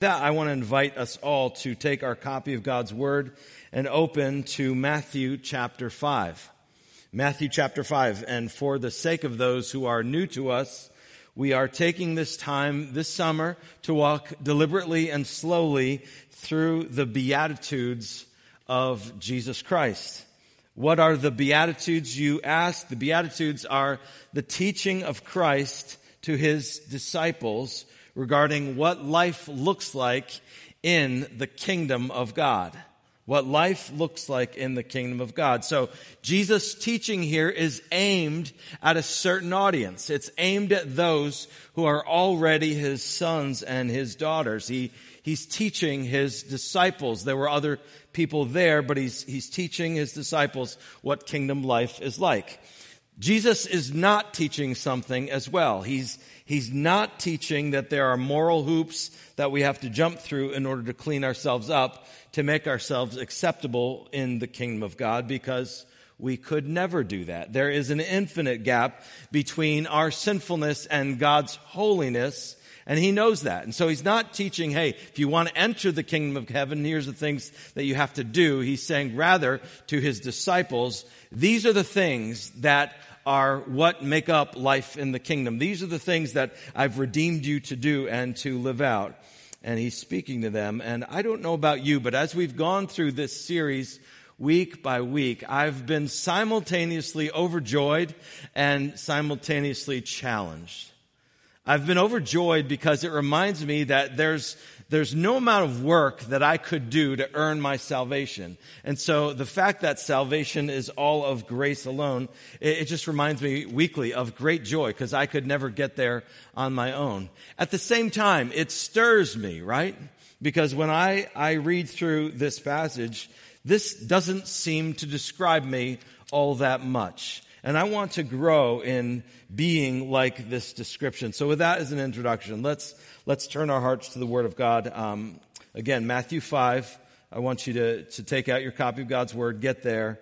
that, I want to invite us all to take our copy of God's Word and open to Matthew chapter 5. Matthew chapter 5. And for the sake of those who are new to us, we are taking this time this summer to walk deliberately and slowly through the Beatitudes of Jesus Christ. What are the Beatitudes, you ask? The Beatitudes are the teaching of Christ to his disciples regarding what life looks like in the kingdom of God. What life looks like in the kingdom of God. So Jesus' teaching here is aimed at a certain audience. It's aimed at those who are already his sons and his daughters. He, he's teaching his disciples. There were other people there, but he's, he's teaching his disciples what kingdom life is like. Jesus is not teaching something as well. He's, he's not teaching that there are moral hoops that we have to jump through in order to clean ourselves up to make ourselves acceptable in the kingdom of God because we could never do that. There is an infinite gap between our sinfulness and God's holiness. And he knows that. And so he's not teaching, hey, if you want to enter the kingdom of heaven, here's the things that you have to do. He's saying rather to his disciples, these are the things that are what make up life in the kingdom. These are the things that I've redeemed you to do and to live out. And he's speaking to them. And I don't know about you, but as we've gone through this series, week by week, I've been simultaneously overjoyed and simultaneously challenged. I've been overjoyed because it reminds me that there's there's no amount of work that I could do to earn my salvation. And so the fact that salvation is all of grace alone, it, it just reminds me weekly of great joy because I could never get there on my own. At the same time, it stirs me, right? Because when I, I read through this passage, this doesn't seem to describe me all that much. And I want to grow in being like this description. So with that as an introduction, let's, let's turn our hearts to the Word of God. Um, again, Matthew 5. I want you to, to take out your copy of God's Word, get there,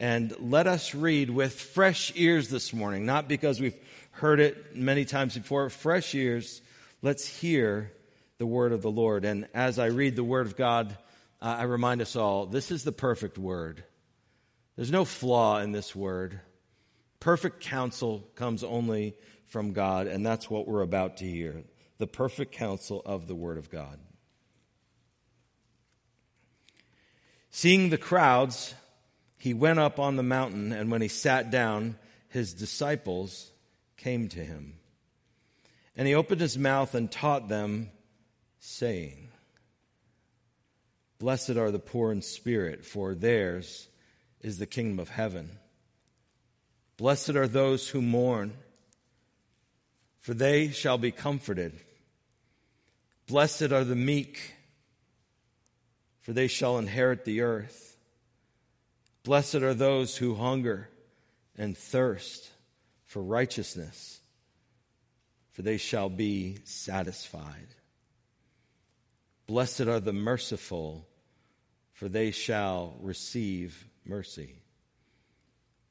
and let us read with fresh ears this morning. Not because we've heard it many times before, fresh ears. Let's hear the Word of the Lord. And as I read the Word of God, uh, I remind us all this is the perfect Word. There's no flaw in this Word. Perfect counsel comes only from God, and that's what we're about to hear the perfect counsel of the Word of God. Seeing the crowds, he went up on the mountain, and when he sat down, his disciples came to him. And he opened his mouth and taught them, saying, Blessed are the poor in spirit, for theirs is the kingdom of heaven. Blessed are those who mourn, for they shall be comforted. Blessed are the meek, for they shall inherit the earth. Blessed are those who hunger and thirst for righteousness, for they shall be satisfied. Blessed are the merciful, for they shall receive mercy.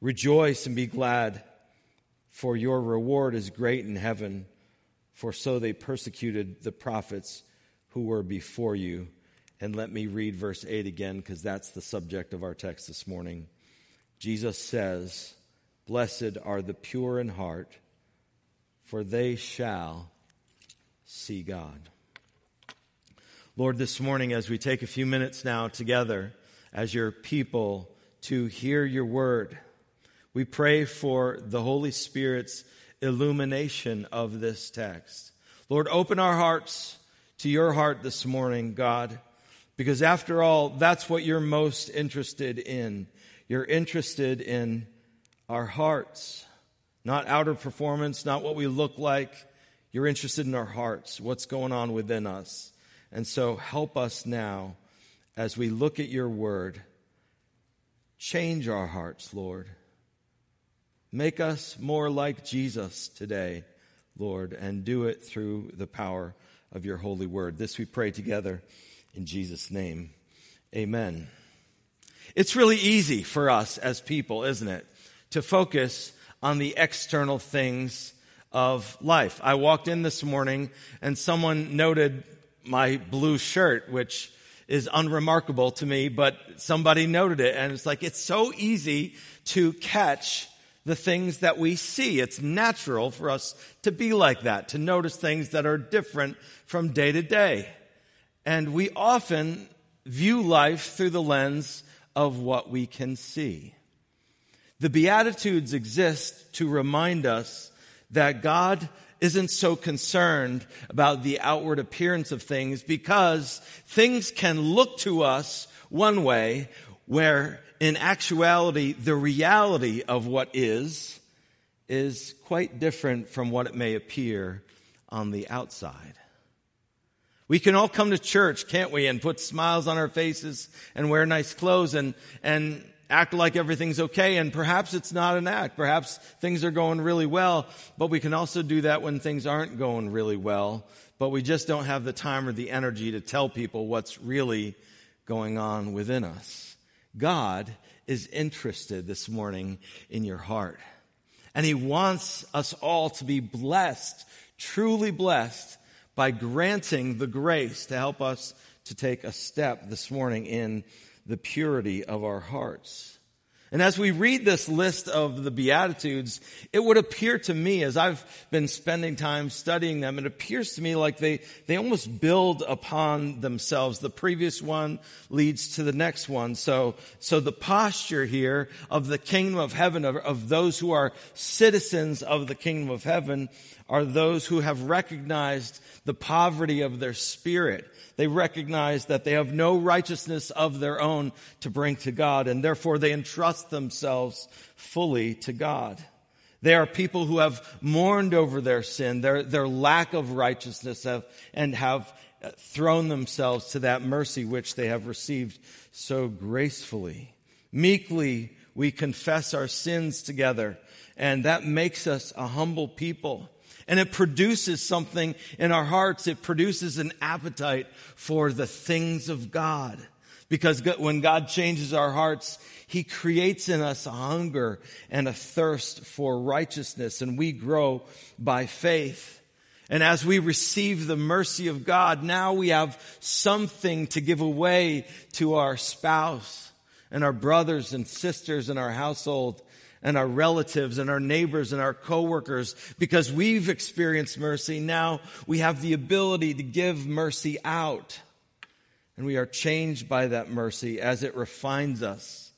Rejoice and be glad, for your reward is great in heaven, for so they persecuted the prophets who were before you. And let me read verse 8 again, because that's the subject of our text this morning. Jesus says, Blessed are the pure in heart, for they shall see God. Lord, this morning, as we take a few minutes now together as your people to hear your word, we pray for the Holy Spirit's illumination of this text. Lord, open our hearts to your heart this morning, God, because after all, that's what you're most interested in. You're interested in our hearts, not outer performance, not what we look like. You're interested in our hearts, what's going on within us. And so help us now as we look at your word. Change our hearts, Lord. Make us more like Jesus today, Lord, and do it through the power of your holy word. This we pray together in Jesus' name. Amen. It's really easy for us as people, isn't it, to focus on the external things of life. I walked in this morning and someone noted my blue shirt, which is unremarkable to me, but somebody noted it and it's like, it's so easy to catch the things that we see. It's natural for us to be like that, to notice things that are different from day to day. And we often view life through the lens of what we can see. The Beatitudes exist to remind us that God isn't so concerned about the outward appearance of things because things can look to us one way where in actuality the reality of what is is quite different from what it may appear on the outside. We can all come to church, can't we, and put smiles on our faces and wear nice clothes and, and act like everything's okay. And perhaps it's not an act. Perhaps things are going really well, but we can also do that when things aren't going really well, but we just don't have the time or the energy to tell people what's really going on within us. God is interested this morning in your heart. And He wants us all to be blessed, truly blessed by granting the grace to help us to take a step this morning in the purity of our hearts. And as we read this list of the Beatitudes, it would appear to me, as I've been spending time studying them, it appears to me like they, they almost build upon themselves. The previous one leads to the next one. So, so the posture here of the kingdom of heaven, of, of those who are citizens of the kingdom of heaven, are those who have recognized the poverty of their spirit. They recognize that they have no righteousness of their own to bring to God, and therefore they entrust themselves fully to God. They are people who have mourned over their sin, their, their lack of righteousness, have, and have thrown themselves to that mercy which they have received so gracefully. Meekly, we confess our sins together, and that makes us a humble people and it produces something in our hearts. It produces an appetite for the things of God. Because when God changes our hearts, He creates in us a hunger and a thirst for righteousness, and we grow by faith. And as we receive the mercy of God, now we have something to give away to our spouse and our brothers and sisters in our household and our relatives and our neighbors and our coworkers because we've experienced mercy. Now we have the ability to give mercy out. And we are changed by that mercy as it refines us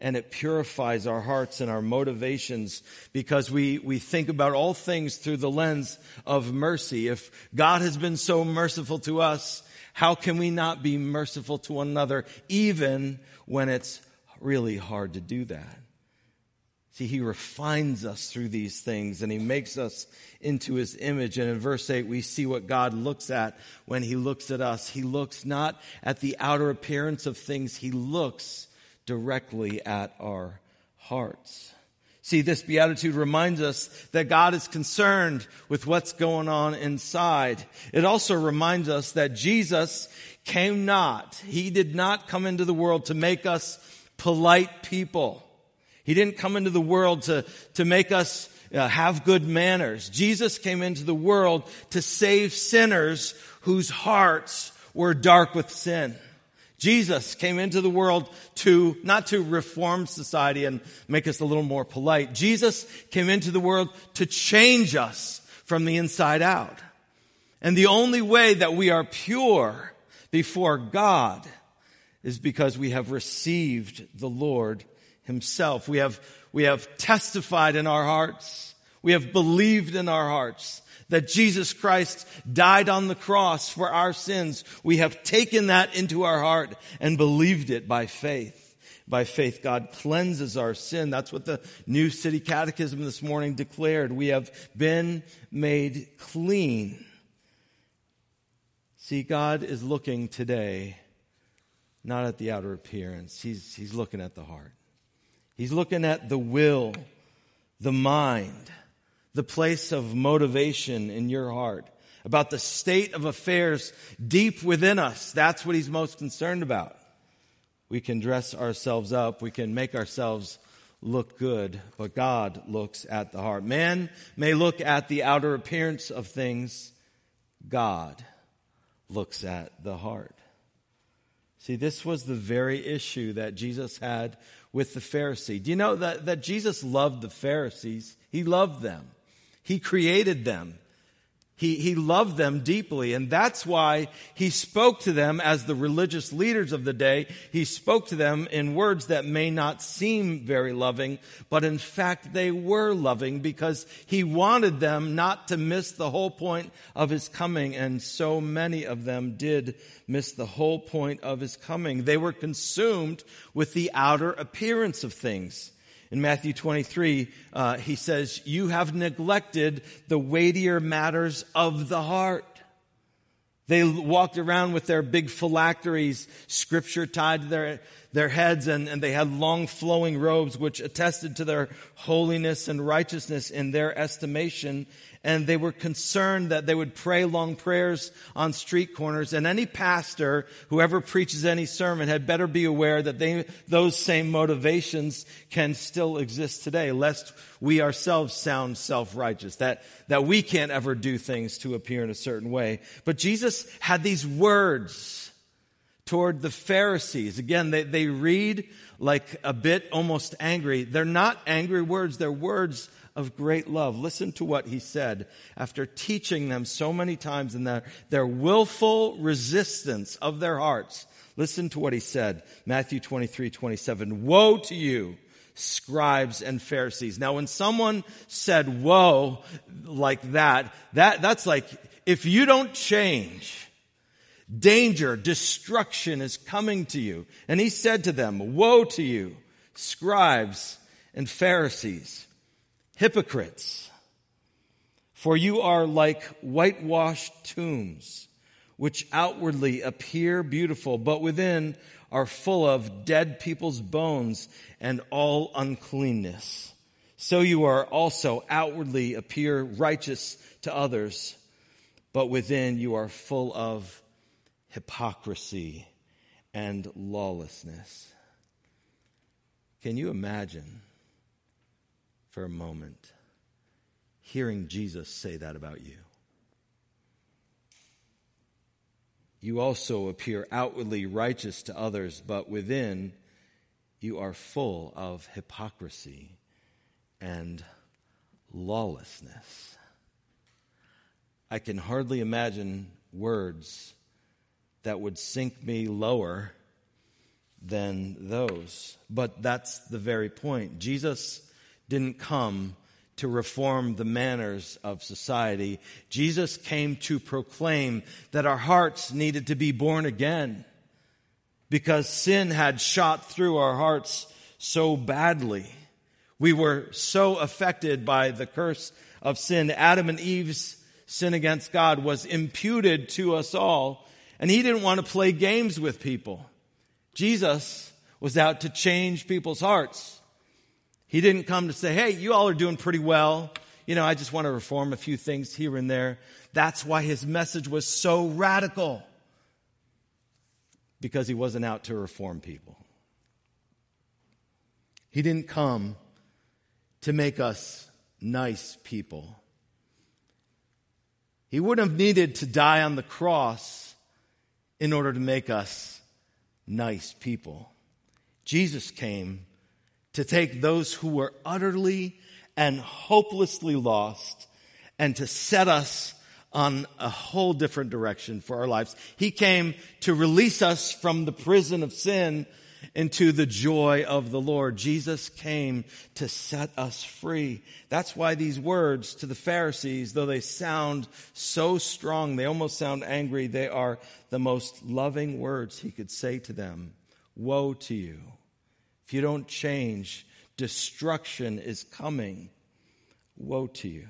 and it purifies our hearts and our motivations because we, we think about all things through the lens of mercy. If God has been so merciful to us, how can we not be merciful to one another even when it's really hard to do that? See, he refines us through these things and he makes us into his image. And in verse 8, we see what God looks at when he looks at us. He looks not at the outer appearance of things, he looks directly at our hearts. See, this beatitude reminds us that God is concerned with what's going on inside. It also reminds us that Jesus came not, he did not come into the world to make us polite people. He didn't come into the world to, to make us uh, have good manners. Jesus came into the world to save sinners whose hearts were dark with sin. Jesus came into the world to, not to reform society and make us a little more polite. Jesus came into the world to change us from the inside out. And the only way that we are pure before God is because we have received the Lord himself. We have, we have testified in our hearts. We have believed in our hearts that Jesus Christ died on the cross for our sins. We have taken that into our heart and believed it by faith. By faith, God cleanses our sin. That's what the New City Catechism this morning declared. We have been made clean. See, God is looking today not at the outer appearance, He's, he's looking at the heart. He's looking at the will, the mind, the place of motivation in your heart, about the state of affairs deep within us. That's what He's most concerned about. We can dress ourselves up, we can make ourselves look good, but God looks at the heart. Man may look at the outer appearance of things, God looks at the heart. See, this was the very issue that Jesus had with the Pharisee. Do you know that, that Jesus loved the Pharisees? He loved them. He created them. He, he loved them deeply, and that's why he spoke to them as the religious leaders of the day. He spoke to them in words that may not seem very loving, but in fact they were loving because he wanted them not to miss the whole point of his coming, and so many of them did miss the whole point of his coming. They were consumed with the outer appearance of things. In Matthew 23, uh, he says, You have neglected the weightier matters of the heart. They walked around with their big phylacteries, scripture tied to their, their heads, and, and they had long flowing robes which attested to their holiness and righteousness in their estimation and they were concerned that they would pray long prayers on street corners. And any pastor, whoever preaches any sermon, had better be aware that they, those same motivations can still exist today, lest we ourselves sound self-righteous, that, that we can't ever do things to appear in a certain way. But Jesus had these words toward the Pharisees. Again, they, they read like a bit almost angry. They're not angry words, they're words of great love. Listen to what he said after teaching them so many times in their, their willful resistance of their hearts. Listen to what he said. Matthew 23, 27. Woe to you, scribes and Pharisees. Now when someone said woe like that, that, that's like, if you don't change, danger, destruction is coming to you. And he said to them, woe to you, scribes and Pharisees hypocrites. For you are like whitewashed tombs, which outwardly appear beautiful, but within are full of dead people's bones and all uncleanness. So you are also outwardly appear righteous to others, but within you are full of hypocrisy and lawlessness. Can you imagine for a moment hearing Jesus say that about you. You also appear outwardly righteous to others, but within you are full of hypocrisy and lawlessness. I can hardly imagine words that would sink me lower than those. But that's the very point. Jesus didn't come to reform the manners of society. Jesus came to proclaim that our hearts needed to be born again because sin had shot through our hearts so badly. We were so affected by the curse of sin. Adam and Eve's sin against God was imputed to us all, and he didn't want to play games with people. Jesus was out to change people's hearts. He didn't come to say, hey, you all are doing pretty well. You know, I just want to reform a few things here and there. That's why his message was so radical. Because he wasn't out to reform people. He didn't come to make us nice people. He wouldn't have needed to die on the cross in order to make us nice people. Jesus came to take those who were utterly and hopelessly lost and to set us on a whole different direction for our lives. He came to release us from the prison of sin into the joy of the Lord. Jesus came to set us free. That's why these words to the Pharisees, though they sound so strong, they almost sound angry, they are the most loving words he could say to them. Woe to you you don't change, destruction is coming. Woe to you.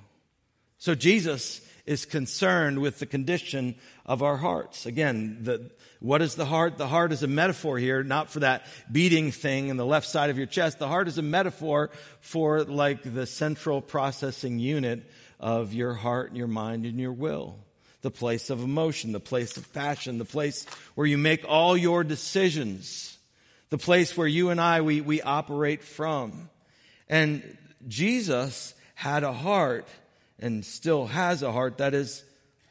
So Jesus is concerned with the condition of our hearts. Again, the, what is the heart? The heart is a metaphor here, not for that beating thing in the left side of your chest. The heart is a metaphor for like the central processing unit of your heart and your mind and your will. The place of emotion, the place of passion, the place where you make all your decisions, the place where you and I, we, we operate from. And Jesus had a heart and still has a heart that is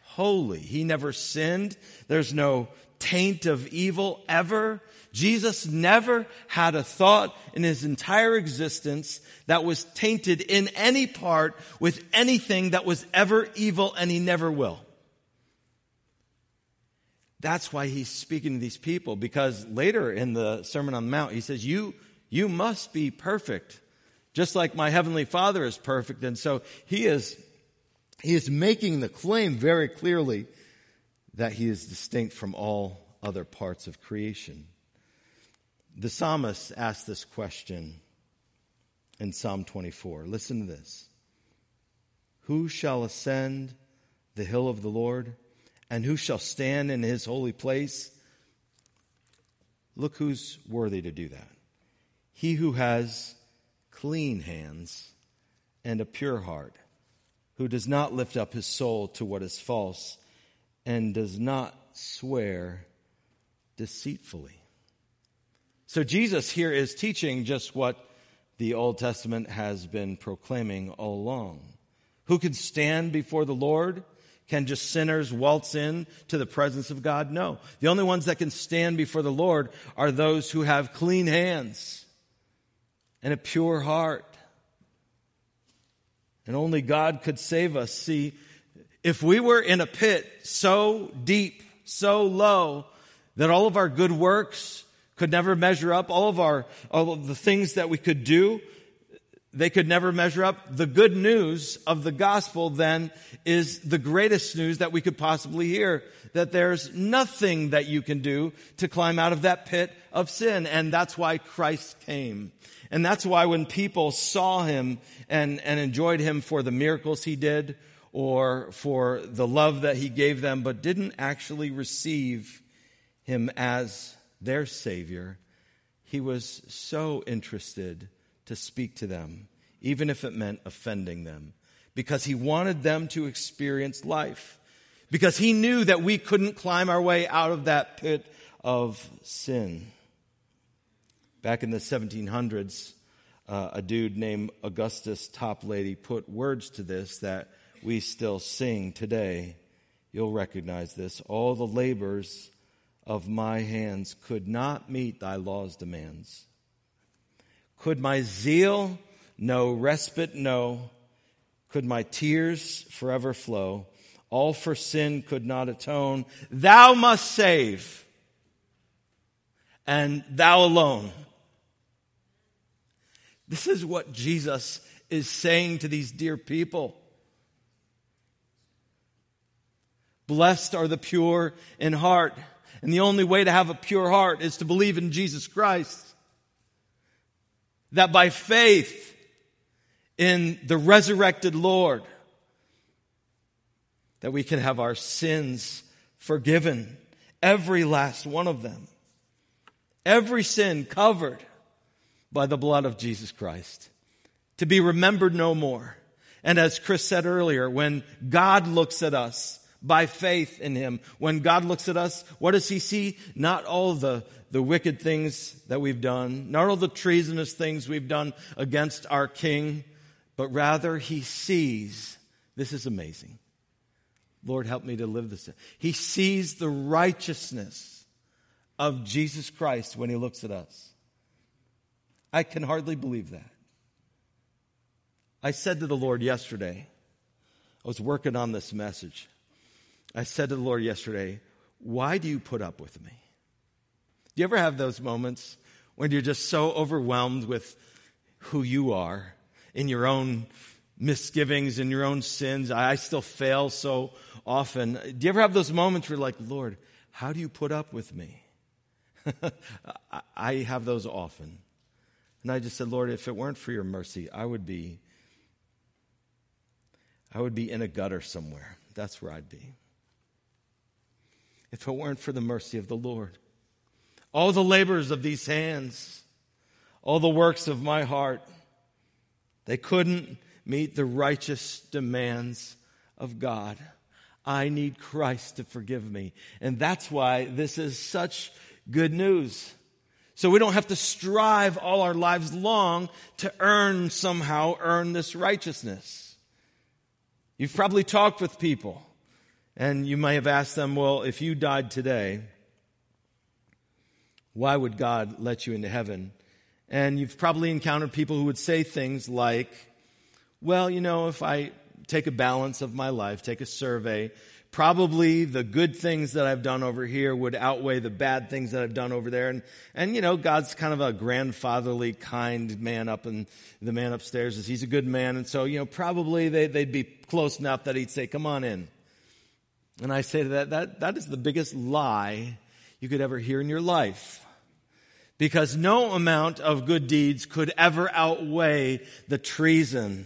holy. He never sinned. There's no taint of evil ever. Jesus never had a thought in his entire existence that was tainted in any part with anything that was ever evil and he never will. That's why he's speaking to these people because later in the Sermon on the Mount, he says, you, you must be perfect just like my heavenly father is perfect. And so he is, he is making the claim very clearly that he is distinct from all other parts of creation. The psalmist asked this question in Psalm 24. Listen to this. Who shall ascend the hill of the Lord? And who shall stand in his holy place? Look who's worthy to do that. He who has clean hands and a pure heart, who does not lift up his soul to what is false and does not swear deceitfully. So Jesus here is teaching just what the Old Testament has been proclaiming all along. Who can stand before the Lord? Can just sinners waltz in to the presence of God? No. The only ones that can stand before the Lord are those who have clean hands and a pure heart. And only God could save us. See, if we were in a pit so deep, so low, that all of our good works could never measure up, all of our, all of the things that we could do, they could never measure up. The good news of the gospel then is the greatest news that we could possibly hear. That there's nothing that you can do to climb out of that pit of sin. And that's why Christ came. And that's why when people saw him and, and enjoyed him for the miracles he did or for the love that he gave them, but didn't actually receive him as their Savior, he was so interested to speak to them, even if it meant offending them, because he wanted them to experience life. Because he knew that we couldn't climb our way out of that pit of sin. Back in the 1700s, uh, a dude named Augustus Toplady put words to this that we still sing today. You'll recognize this. All the labors of my hands could not meet thy law's demands. Could my zeal no respite know? Could my tears forever flow? All for sin could not atone. Thou must save. And thou alone this is what Jesus is saying to these dear people. Blessed are the pure in heart. And the only way to have a pure heart is to believe in Jesus Christ. That by faith in the resurrected Lord, that we can have our sins forgiven. Every last one of them. Every sin covered by the blood of Jesus Christ, to be remembered no more. And as Chris said earlier, when God looks at us by faith in Him, when God looks at us, what does He see? Not all the, the wicked things that we've done, not all the treasonous things we've done against our King, but rather He sees, this is amazing. Lord, help me to live this. He sees the righteousness of Jesus Christ when He looks at us. I can hardly believe that. I said to the Lord yesterday, I was working on this message. I said to the Lord yesterday, Why do you put up with me? Do you ever have those moments when you're just so overwhelmed with who you are in your own misgivings and your own sins? I still fail so often. Do you ever have those moments where you're like, Lord, how do you put up with me? I have those often. And I just said, Lord, if it weren't for your mercy, I would be I would be in a gutter somewhere. That's where I'd be. If it weren't for the mercy of the Lord. All the labors of these hands, all the works of my heart, they couldn't meet the righteous demands of God. I need Christ to forgive me. And that's why this is such good news. So we don't have to strive all our lives long to earn somehow earn this righteousness. You've probably talked with people and you may have asked them, well, if you died today, why would God let you into heaven? And you've probably encountered people who would say things like, well, you know, if I take a balance of my life, take a survey, probably the good things that I've done over here would outweigh the bad things that I've done over there. And, and you know, God's kind of a grandfatherly, kind man up and the man upstairs is he's a good man. And so, you know, probably they, they'd be close enough that he'd say, come on in. And I say to that, that, that is the biggest lie you could ever hear in your life. Because no amount of good deeds could ever outweigh the treason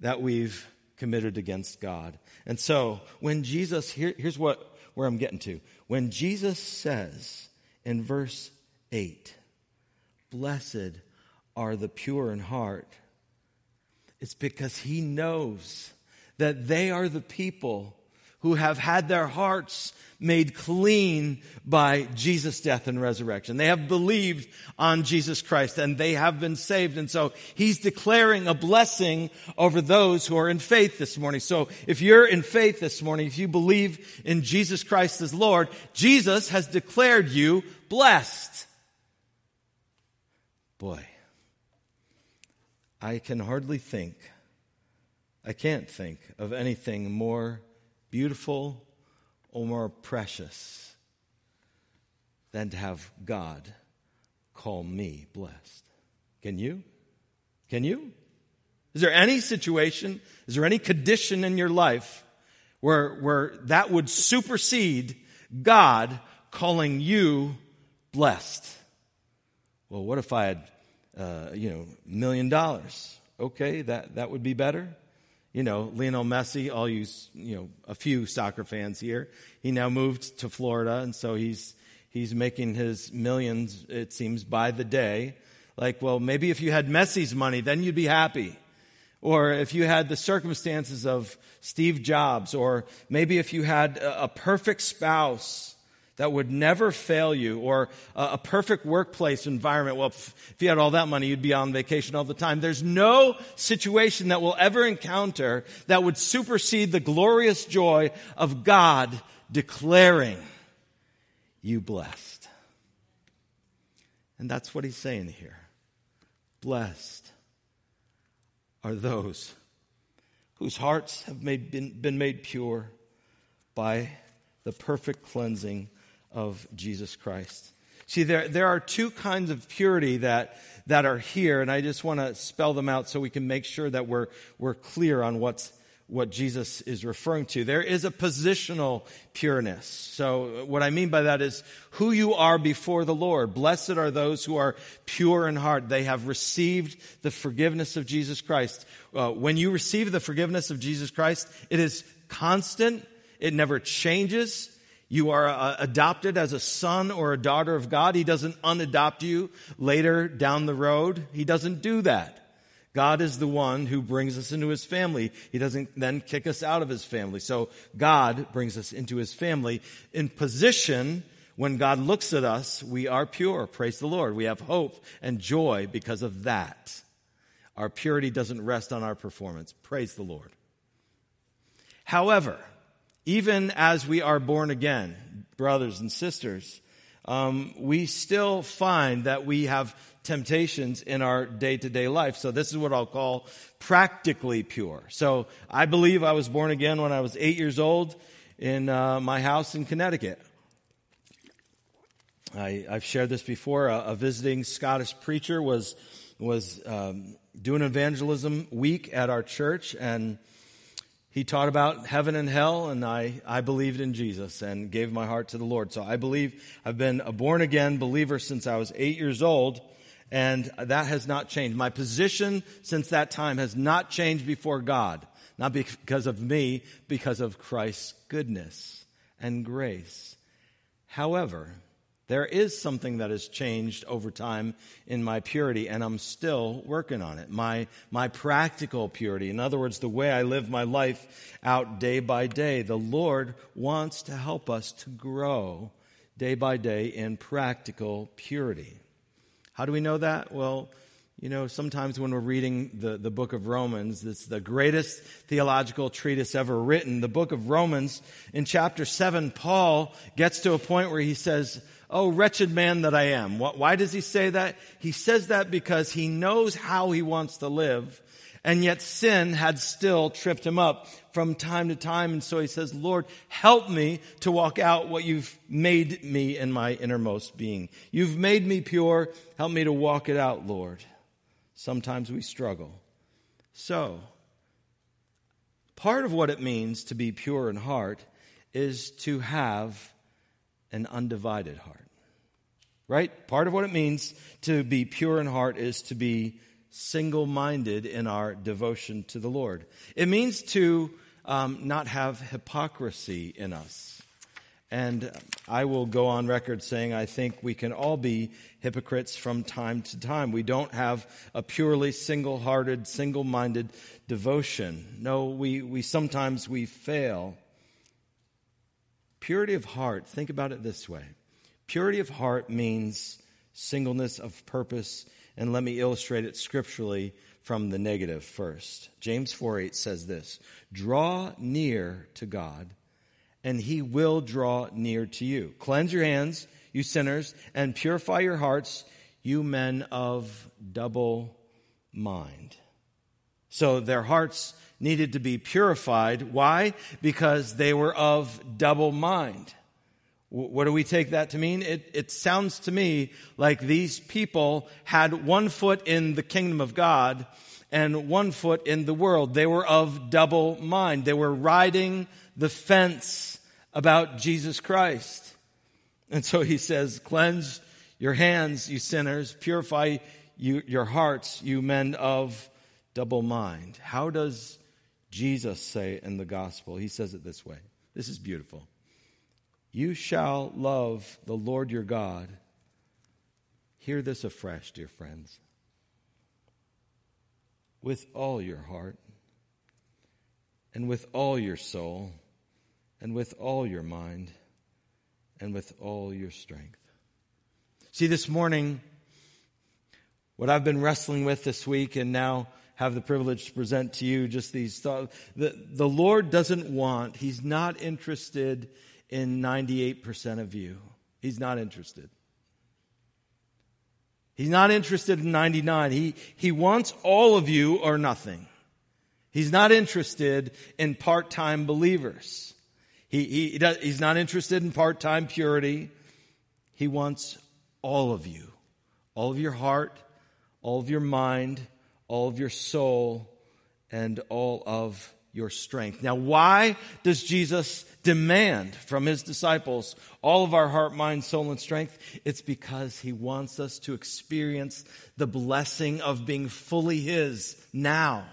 that we've committed against God. And so when Jesus, here, here's what, where I'm getting to. When Jesus says in verse 8, blessed are the pure in heart, it's because he knows that they are the people who have had their hearts made clean by Jesus' death and resurrection. They have believed on Jesus Christ and they have been saved. And so he's declaring a blessing over those who are in faith this morning. So if you're in faith this morning, if you believe in Jesus Christ as Lord, Jesus has declared you blessed. Boy, I can hardly think, I can't think of anything more beautiful or more precious than to have God call me blessed. Can you? Can you? Is there any situation, is there any condition in your life where, where that would supersede God calling you blessed? Well, what if I had, uh, you know, million dollars? Okay, that, that would be better you know, Lionel Messi, all you, you know, a few soccer fans here. He now moved to Florida, and so he's, he's making his millions, it seems, by the day. Like, well, maybe if you had Messi's money, then you'd be happy. Or if you had the circumstances of Steve Jobs, or maybe if you had a, a perfect spouse, that would never fail you or a, perfect workplace environment. Well, if you had all that money, you'd be on vacation all the time. There's no situation that we'll ever encounter that would supersede the glorious joy of God declaring you blessed. And that's what he's saying here. Blessed are those whose hearts have made, been, been made pure by the perfect cleansing of Jesus Christ. See, there, there are two kinds of purity that, that are here, and I just want to spell them out so we can make sure that we're, we're clear on what's, what Jesus is referring to. There is a positional pureness. So what I mean by that is who you are before the Lord. Blessed are those who are pure in heart. They have received the forgiveness of Jesus Christ. Uh, when you receive the forgiveness of Jesus Christ, it is constant. It never changes. You are uh, adopted as a son or a daughter of God. He doesn't unadopt you later down the road. He doesn't do that. God is the one who brings us into his family. He doesn't then kick us out of his family. So God brings us into his family in position when God looks at us, we are pure. Praise the Lord. We have hope and joy because of that. Our purity doesn't rest on our performance. Praise the Lord. However, even as we are born again, brothers and sisters, um, we still find that we have temptations in our day to day life. So this is what I'll call practically pure. So I believe I was born again when I was eight years old in uh, my house in Connecticut. I, have shared this before. A, a, visiting Scottish preacher was was um, doing evangelism week at our church, and he taught about heaven and hell, and I, I believed in Jesus and gave my heart to the Lord. So I believe I've been a born again believer since I was eight years old, and that has not changed. My position since that time has not changed before God. not because of me, because of Christ's goodness and grace. However, there is something that has changed over time in my purity, and I'm still working on it. My, my practical purity. In other words, the way I live my life out day by day. The Lord wants to help us to grow day by day in practical purity. How do we know that? Well, you know, sometimes when we're reading the, the book of Romans, it's the greatest theological treatise ever written. The book of Romans, in chapter 7, Paul gets to a point where he says, Oh, wretched man that I am. Why does he say that? He says that because he knows how he wants to live, and yet sin had still tripped him up from time to time. And so he says, Lord, help me to walk out what you've made me in my innermost being. You've made me pure. Help me to walk it out, Lord. Sometimes we struggle. So, part of what it means to be pure in heart is to have an undivided heart. Right? Part of what it means to be pure in heart is to be single minded in our devotion to the Lord. It means to um, not have hypocrisy in us. And I will go on record saying I think we can all be hypocrites from time to time. We don't have a purely single hearted, single minded devotion. No, we, we sometimes we fail. Purity of heart, think about it this way. Purity of heart means singleness of purpose. And let me illustrate it scripturally from the negative first. James 4 8 says this Draw near to God and he will draw near to you. Cleanse your hands, you sinners, and purify your hearts, you men of double mind. So their hearts needed to be purified. Why? Because they were of double mind. What do we take that to mean? It, it sounds to me like these people had one foot in the kingdom of God and one foot in the world. They were of double mind. They were riding the fence about Jesus Christ. And so he says, cleanse your hands, you sinners, purify you, your hearts, you men of double mind. How does Jesus say in the gospel? He says it this way. This is beautiful. You shall love the Lord your God. Hear this afresh, dear friends. With all your heart and with all your soul and with all your mind and with all your strength. See, this morning, what I've been wrestling with this week and now have the privilege to present to you just these thoughts. The, the Lord doesn't want, He's not interested in 98% of you. He's not interested. He's not interested in 99. He, he wants all of you or nothing. He's not interested in part-time believers. He, he, does, he's not interested in part time purity. He wants all of you, all of your heart, all of your mind, all of your soul, and all of your strength. Now, why does Jesus demand from his disciples all of our heart, mind, soul, and strength? It's because he wants us to experience the blessing of being fully his now.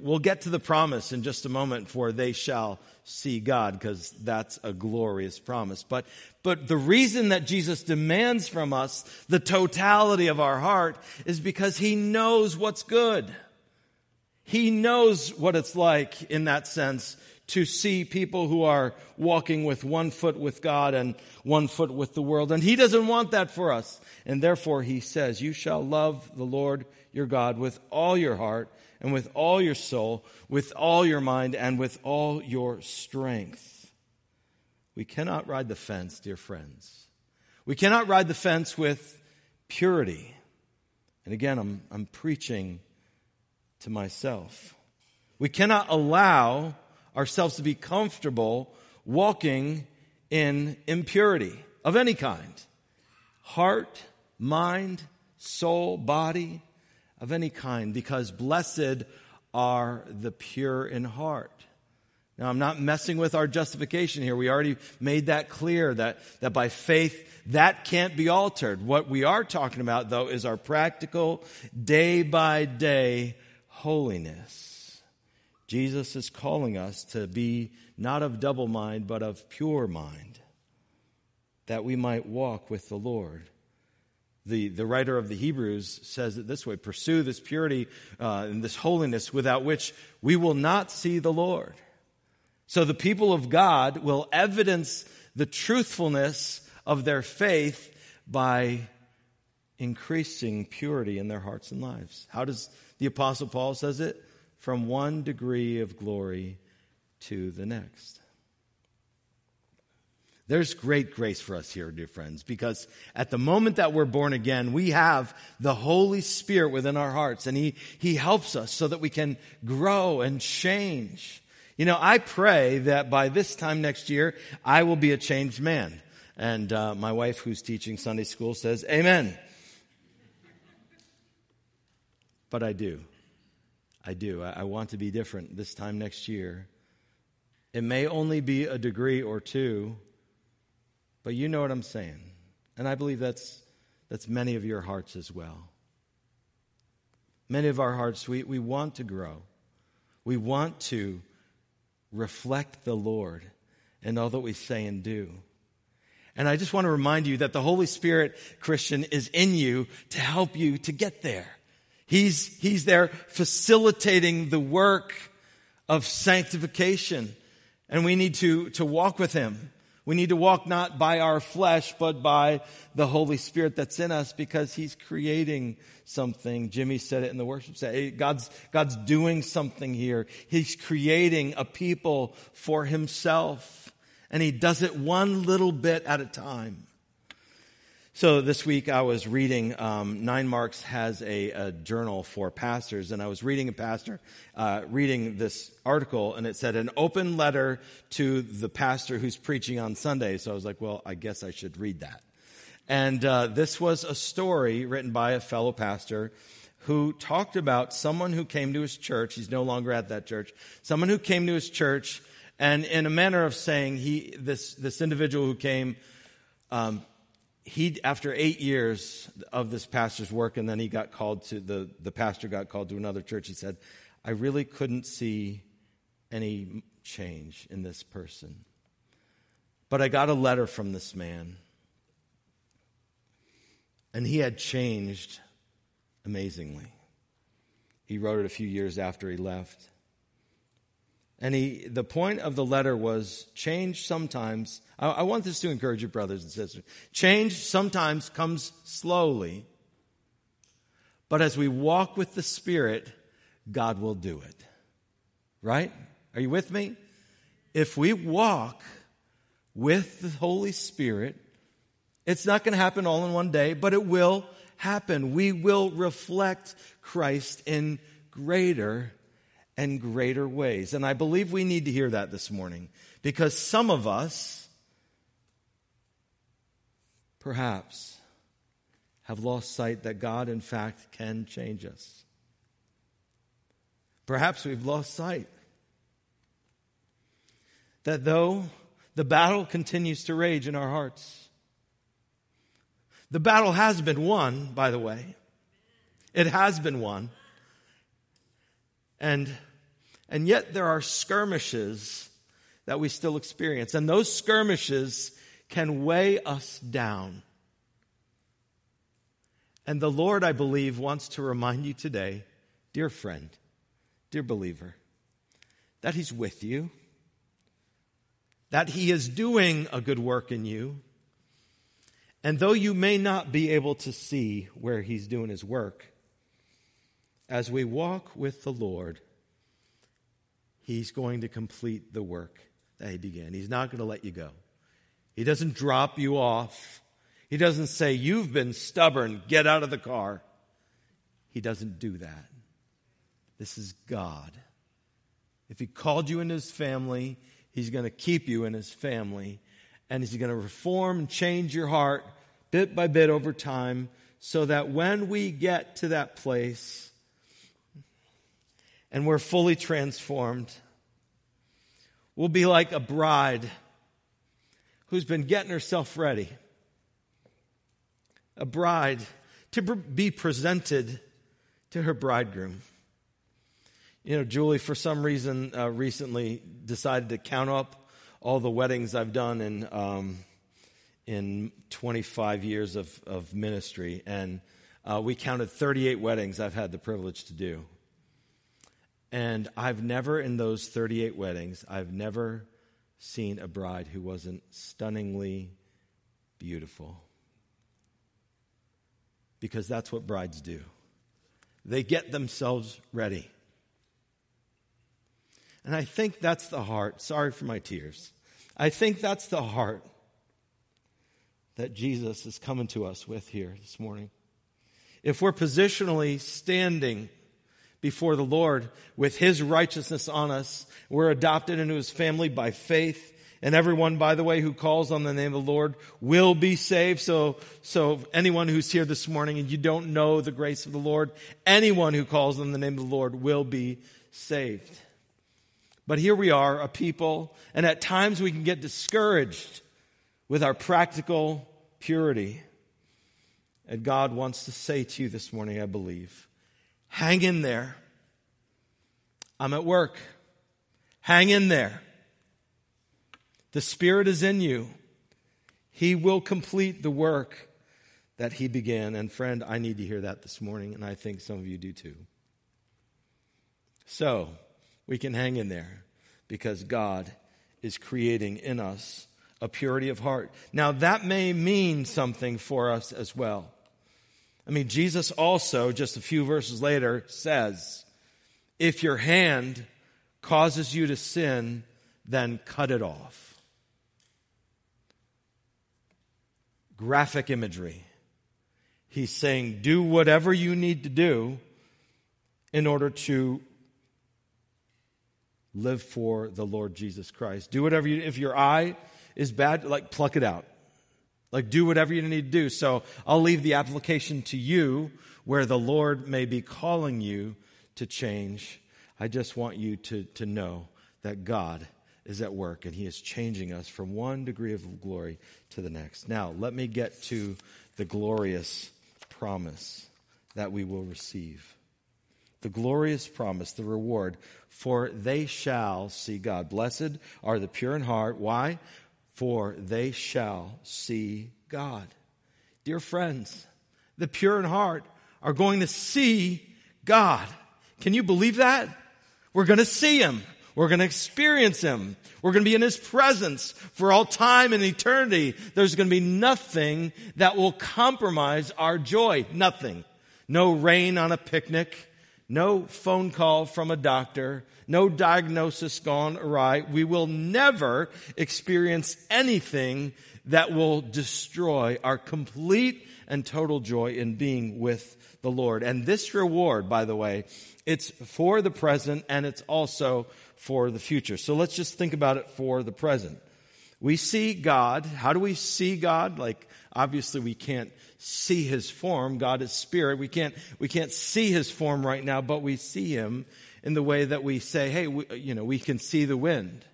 We'll get to the promise in just a moment for they shall see God because that's a glorious promise. But, but the reason that Jesus demands from us the totality of our heart is because he knows what's good. He knows what it's like in that sense to see people who are walking with one foot with God and one foot with the world. And he doesn't want that for us. And therefore he says, you shall love the Lord your God with all your heart and with all your soul, with all your mind, and with all your strength. We cannot ride the fence, dear friends. We cannot ride the fence with purity. And again, I'm, I'm preaching to myself. We cannot allow ourselves to be comfortable walking in impurity of any kind heart, mind, soul, body of any kind, because blessed are the pure in heart. Now, I'm not messing with our justification here. We already made that clear that, that by faith, that can't be altered. What we are talking about, though, is our practical, day by day holiness. Jesus is calling us to be not of double mind, but of pure mind, that we might walk with the Lord. The, the writer of the Hebrews says it this way Pursue this purity uh, and this holiness without which we will not see the Lord. So the people of God will evidence the truthfulness of their faith by increasing purity in their hearts and lives. How does the apostle Paul says it? From one degree of glory to the next. There's great grace for us here, dear friends, because at the moment that we're born again, we have the Holy Spirit within our hearts and He, He helps us so that we can grow and change. You know, I pray that by this time next year, I will be a changed man. And uh, my wife, who's teaching Sunday school, says, Amen. But I do. I do. I, I want to be different this time next year. It may only be a degree or two, but you know what I'm saying. And I believe that's, that's many of your hearts as well. Many of our hearts, we, we want to grow. We want to reflect the Lord in all that we say and do. And I just want to remind you that the Holy Spirit, Christian, is in you to help you to get there. He's, he's there facilitating the work of sanctification. And we need to, to walk with Him. We need to walk not by our flesh, but by the Holy Spirit that's in us because He's creating something. Jimmy said it in the worship set. God's, God's doing something here. He's creating a people for Himself. And He does it one little bit at a time. So this week I was reading, um, Nine Marks has a, a, journal for pastors, and I was reading a pastor, uh, reading this article, and it said an open letter to the pastor who's preaching on Sunday. So I was like, well, I guess I should read that. And uh, this was a story written by a fellow pastor who talked about someone who came to his church. He's no longer at that church. Someone who came to his church, and in a manner of saying, he this this individual who came. Um, he, after eight years of this pastor's work, and then he got called to the, the pastor got called to another church, he said, I really couldn't see any change in this person. But I got a letter from this man, and he had changed amazingly. He wrote it a few years after he left. And he, the point of the letter was change sometimes. I, I want this to encourage you, brothers and sisters. Change sometimes comes slowly, but as we walk with the Spirit, God will do it. Right? Are you with me? If we walk with the Holy Spirit, it's not going to happen all in one day, but it will happen. We will reflect Christ in greater and greater ways. And I believe we need to hear that this morning because some of us, perhaps, have lost sight that God, in fact, can change us. Perhaps we've lost sight that though the battle continues to rage in our hearts, the battle has been won, by the way. It has been won. And and yet there are skirmishes that we still experience. And those skirmishes can weigh us down. And the Lord, I believe, wants to remind you today, dear friend, dear believer, that He's with you, that He is doing a good work in you. And though you may not be able to see where He's doing His work, as we walk with the Lord, He's going to complete the work that He began. He's not going to let you go. He doesn't drop you off. He doesn't say, You've been stubborn, get out of the car. He doesn't do that. This is God. If He called you into His family, He's going to keep you in His family. And He's going to reform and change your heart bit by bit over time so that when we get to that place, and we're fully transformed. We'll be like a bride who's been getting herself ready. A bride to be presented to her bridegroom. You know, Julie, for some reason, uh, recently decided to count up all the weddings I've done in um, in 25 years of, of ministry, and uh, we counted 38 weddings I've had the privilege to do. And I've never, in those 38 weddings, I've never seen a bride who wasn't stunningly beautiful. Because that's what brides do. They get themselves ready. And I think that's the heart. Sorry for my tears. I think that's the heart that Jesus is coming to us with here this morning. If we're positionally standing before the Lord with His righteousness on us, we're adopted into His family by faith. And everyone, by the way, who calls on the name of the Lord will be saved. So, so anyone who's here this morning and you don't know the grace of the Lord, anyone who calls on the name of the Lord will be saved. But here we are, a people, and at times we can get discouraged with our practical purity. And God wants to say to you this morning, I believe, hang in there. I'm at work. Hang in there. The Spirit is in you. He will complete the work that He began. And friend, I need to hear that this morning, and I think some of you do too. So, we can hang in there because God is creating in us a purity of heart. Now, that may mean something for us as well. I mean, Jesus also, just a few verses later, says, if your hand causes you to sin, then cut it off. Graphic imagery. He's saying, do whatever you need to do in order to live for the Lord Jesus Christ. Do whatever you, if your eye is bad, like pluck it out. Like do whatever you need to do. So I'll leave the application to you where the Lord may be calling you to change. I just want you to, to know that God is at work and He is changing us from one degree of glory to the next. Now, let me get to the glorious promise that we will receive the glorious promise, the reward, for they shall see God. Blessed are the pure in heart. Why? For they shall see God. Dear friends, the pure in heart are going to see God. Can you believe that? We're going to see Him. We're going to experience Him. We're going to be in His presence for all time and eternity. There's going to be nothing that will compromise our joy. Nothing. No rain on a picnic no phone call from a doctor, no diagnosis gone awry. We will never experience anything that will destroy our complete and total joy in being with the Lord. And this reward, by the way, it's for the present and it's also for the future. So let's just think about it for the present. We see God. How do we see God? Like, obviously we can't see his form. God is spirit. We can't, we can't see his form right now, but we see him in the way that we say, hey, we, you know, we can see the wind.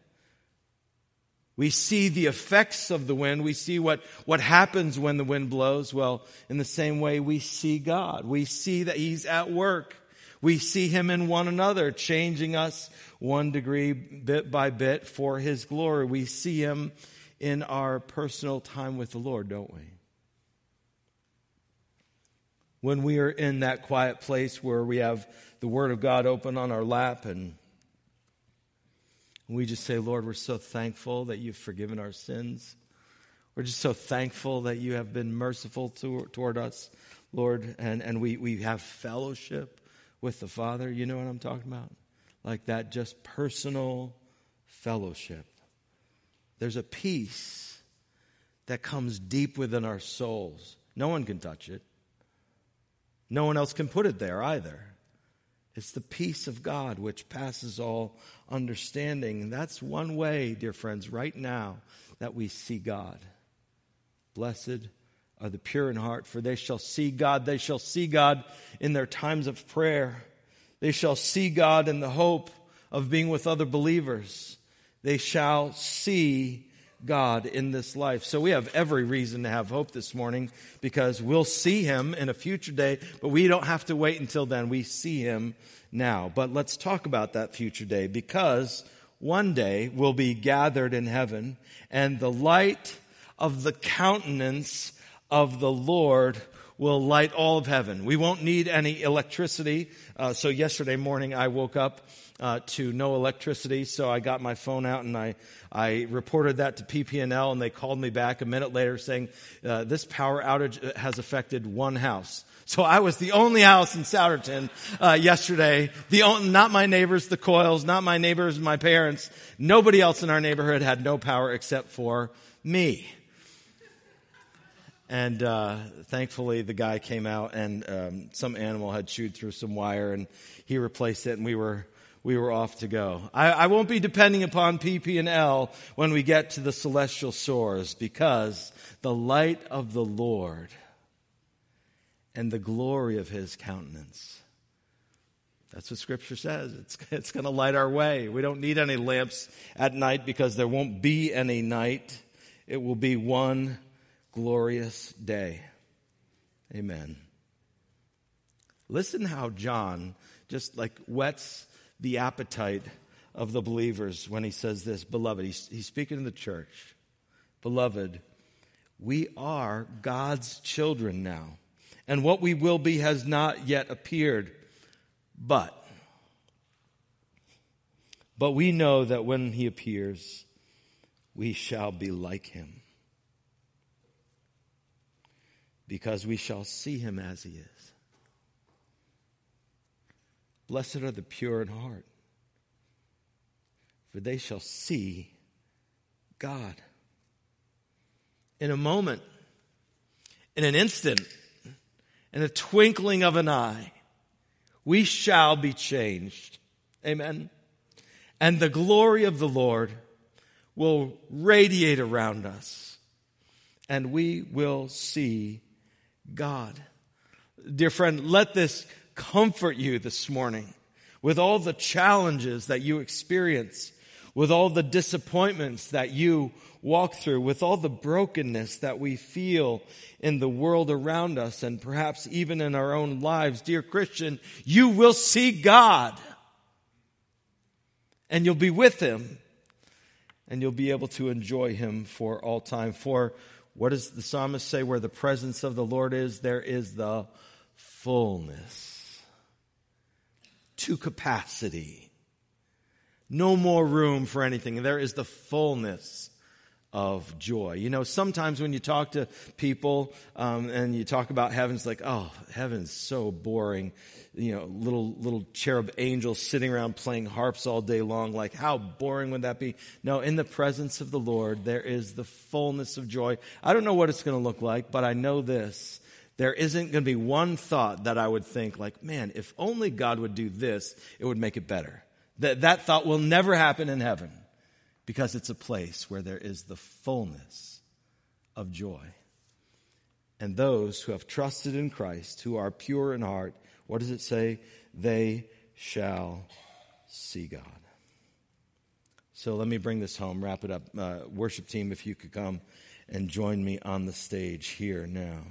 We see the effects of the wind. We see what, what happens when the wind blows. Well, in the same way, we see God. We see that He's at work. We see Him in one another, changing us one degree bit by bit for His glory. We see Him in our personal time with the Lord, don't we? when we are in that quiet place where we have the Word of God open on our lap and we just say, Lord, we're so thankful that you've forgiven our sins. We're just so thankful that you have been merciful to, toward us, Lord, and, and we, we have fellowship with the Father. You know what I'm talking about? Like that just personal fellowship. There's a peace that comes deep within our souls. No one can touch it. No one else can put it there either. It's the peace of God which passes all understanding. And that's one way, dear friends, right now that we see God. Blessed are the pure in heart, for they shall see God. They shall see God in their times of prayer. They shall see God in the hope of being with other believers. They shall see God in this life. So we have every reason to have hope this morning because we'll see him in a future day, but we don't have to wait until then. We see him now. But let's talk about that future day because one day we'll be gathered in heaven and the light of the countenance of the Lord will light all of heaven. We won't need any electricity. Uh, so yesterday morning I woke up uh, to no electricity, so I got my phone out and I I reported that to PP&L, and they called me back a minute later saying uh, this power outage has affected one house. So I was the only house in Souderton uh, yesterday. The only, not my neighbors, the Coils, not my neighbors, my parents. Nobody else in our neighborhood had no power except for me. And uh, thankfully, the guy came out, and um, some animal had chewed through some wire, and he replaced it, and we were we were off to go. I, I won't be depending upon PP and L when we get to the celestial shores, because the light of the Lord and the glory of His countenance. That's what Scripture says. It's, it's going to light our way. We don't need any lamps at night because there won't be any night. It will be one glorious day. Amen. Listen how John just like whets the appetite of the believers when he says this Beloved, he's, he's speaking to the church. Beloved, we are God's children now, and what we will be has not yet appeared. But, but we know that when he appears, we shall be like him because we shall see him as he is. Blessed are the pure in heart, for they shall see God. In a moment, in an instant, in a twinkling of an eye, we shall be changed. Amen. And the glory of the Lord will radiate around us, and we will see God. Dear friend, let this comfort you this morning with all the challenges that you experience, with all the disappointments that you walk through, with all the brokenness that we feel in the world around us and perhaps even in our own lives. Dear Christian, you will see God and you'll be with Him and you'll be able to enjoy Him for all time. For what does the psalmist say? Where the presence of the Lord is, there is the fullness to capacity. No more room for anything. There is the fullness of joy. You know, sometimes when you talk to people um, and you talk about heaven, it's like, oh, heaven's so boring. You know, little little cherub angels sitting around playing harps all day long. Like, how boring would that be? No, in the presence of the Lord, there is the fullness of joy. I don't know what it's going to look like, but I know this. There isn't going to be one thought that I would think like, man, if only God would do this, it would make it better. That, that thought will never happen in heaven because it's a place where there is the fullness of joy. And those who have trusted in Christ, who are pure in heart, what does it say? They shall see God. So let me bring this home, wrap it up. Uh, worship team, if you could come and join me on the stage here now.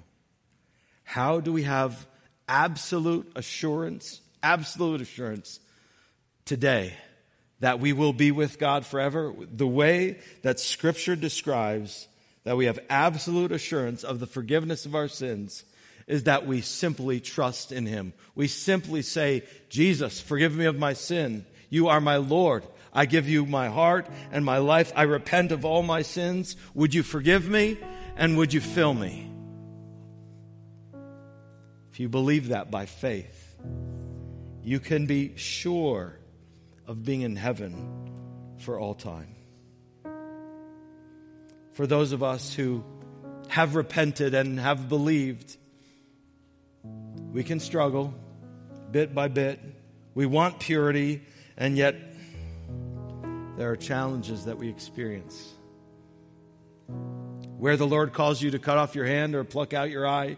How do we have absolute assurance, absolute assurance today that we will be with God forever, the way that scripture describes that we have absolute assurance of the forgiveness of our sins is that we simply trust in Him. We simply say, Jesus, forgive me of my sin. You are my Lord. I give you my heart and my life. I repent of all my sins. Would you forgive me and would you fill me? If you believe that by faith, you can be sure of being in heaven for all time. For those of us who have repented and have believed, we can struggle bit by bit. We want purity, and yet there are challenges that we experience. Where the Lord calls you to cut off your hand or pluck out your eye,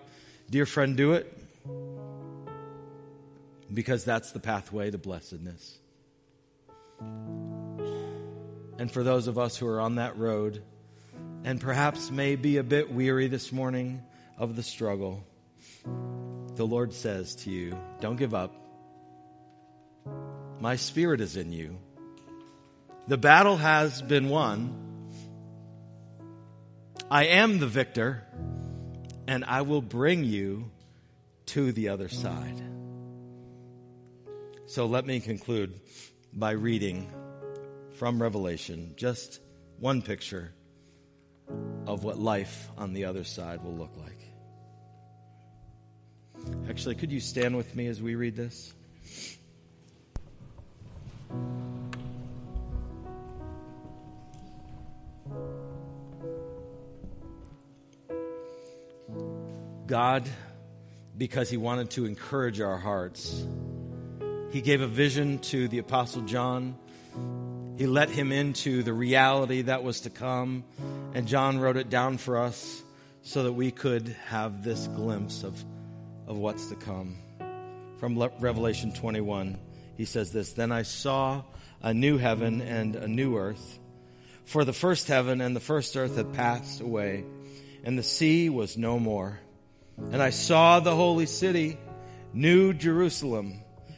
dear friend, do it. Because that's the pathway to blessedness. And for those of us who are on that road, and perhaps may be a bit weary this morning of the struggle, the Lord says to you, Don't give up. My spirit is in you. The battle has been won. I am the victor, and I will bring you to the other side. So let me conclude by reading from Revelation just one picture of what life on the other side will look like. Actually, could you stand with me as we read this? God, because He wanted to encourage our hearts, He gave a vision to the Apostle John. He let him into the reality that was to come, and John wrote it down for us so that we could have this glimpse of, of what's to come. From Le- Revelation 21, he says this Then I saw a new heaven and a new earth, for the first heaven and the first earth had passed away, and the sea was no more. And I saw the holy city, New Jerusalem,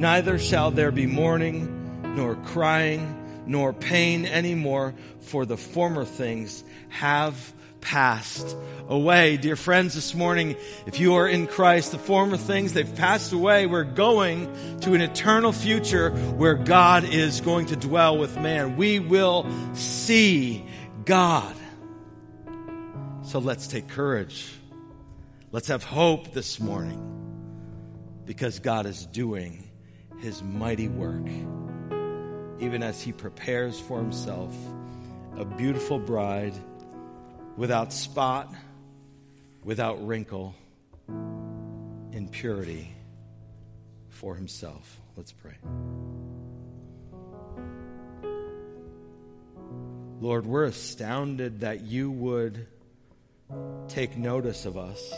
Neither shall there be mourning, nor crying, nor pain anymore, for the former things have passed away. Dear friends, this morning, if you are in Christ, the former things, they've passed away. We're going to an eternal future where God is going to dwell with man. We will see God. So let's take courage. Let's have hope this morning because God is doing his mighty work, even as he prepares for himself a beautiful bride without spot, without wrinkle, in purity for himself. Let's pray. Lord, we're astounded that you would take notice of us.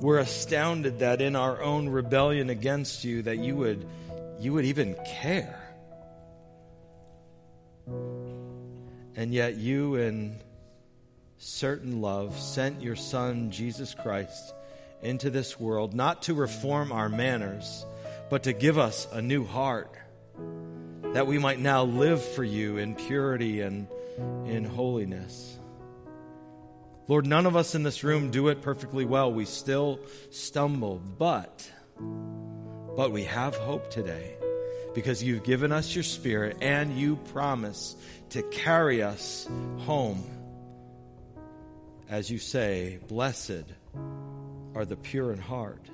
We're astounded that in our own rebellion against you that you would you would even care. And yet you in certain love sent your son Jesus Christ into this world not to reform our manners, but to give us a new heart that we might now live for you in purity and in holiness. Lord, none of us in this room do it perfectly well. We still stumble, but but we have hope today because you've given us your spirit and you promise to carry us home. As you say, blessed are the pure in heart,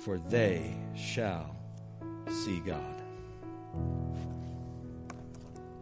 for they shall see God.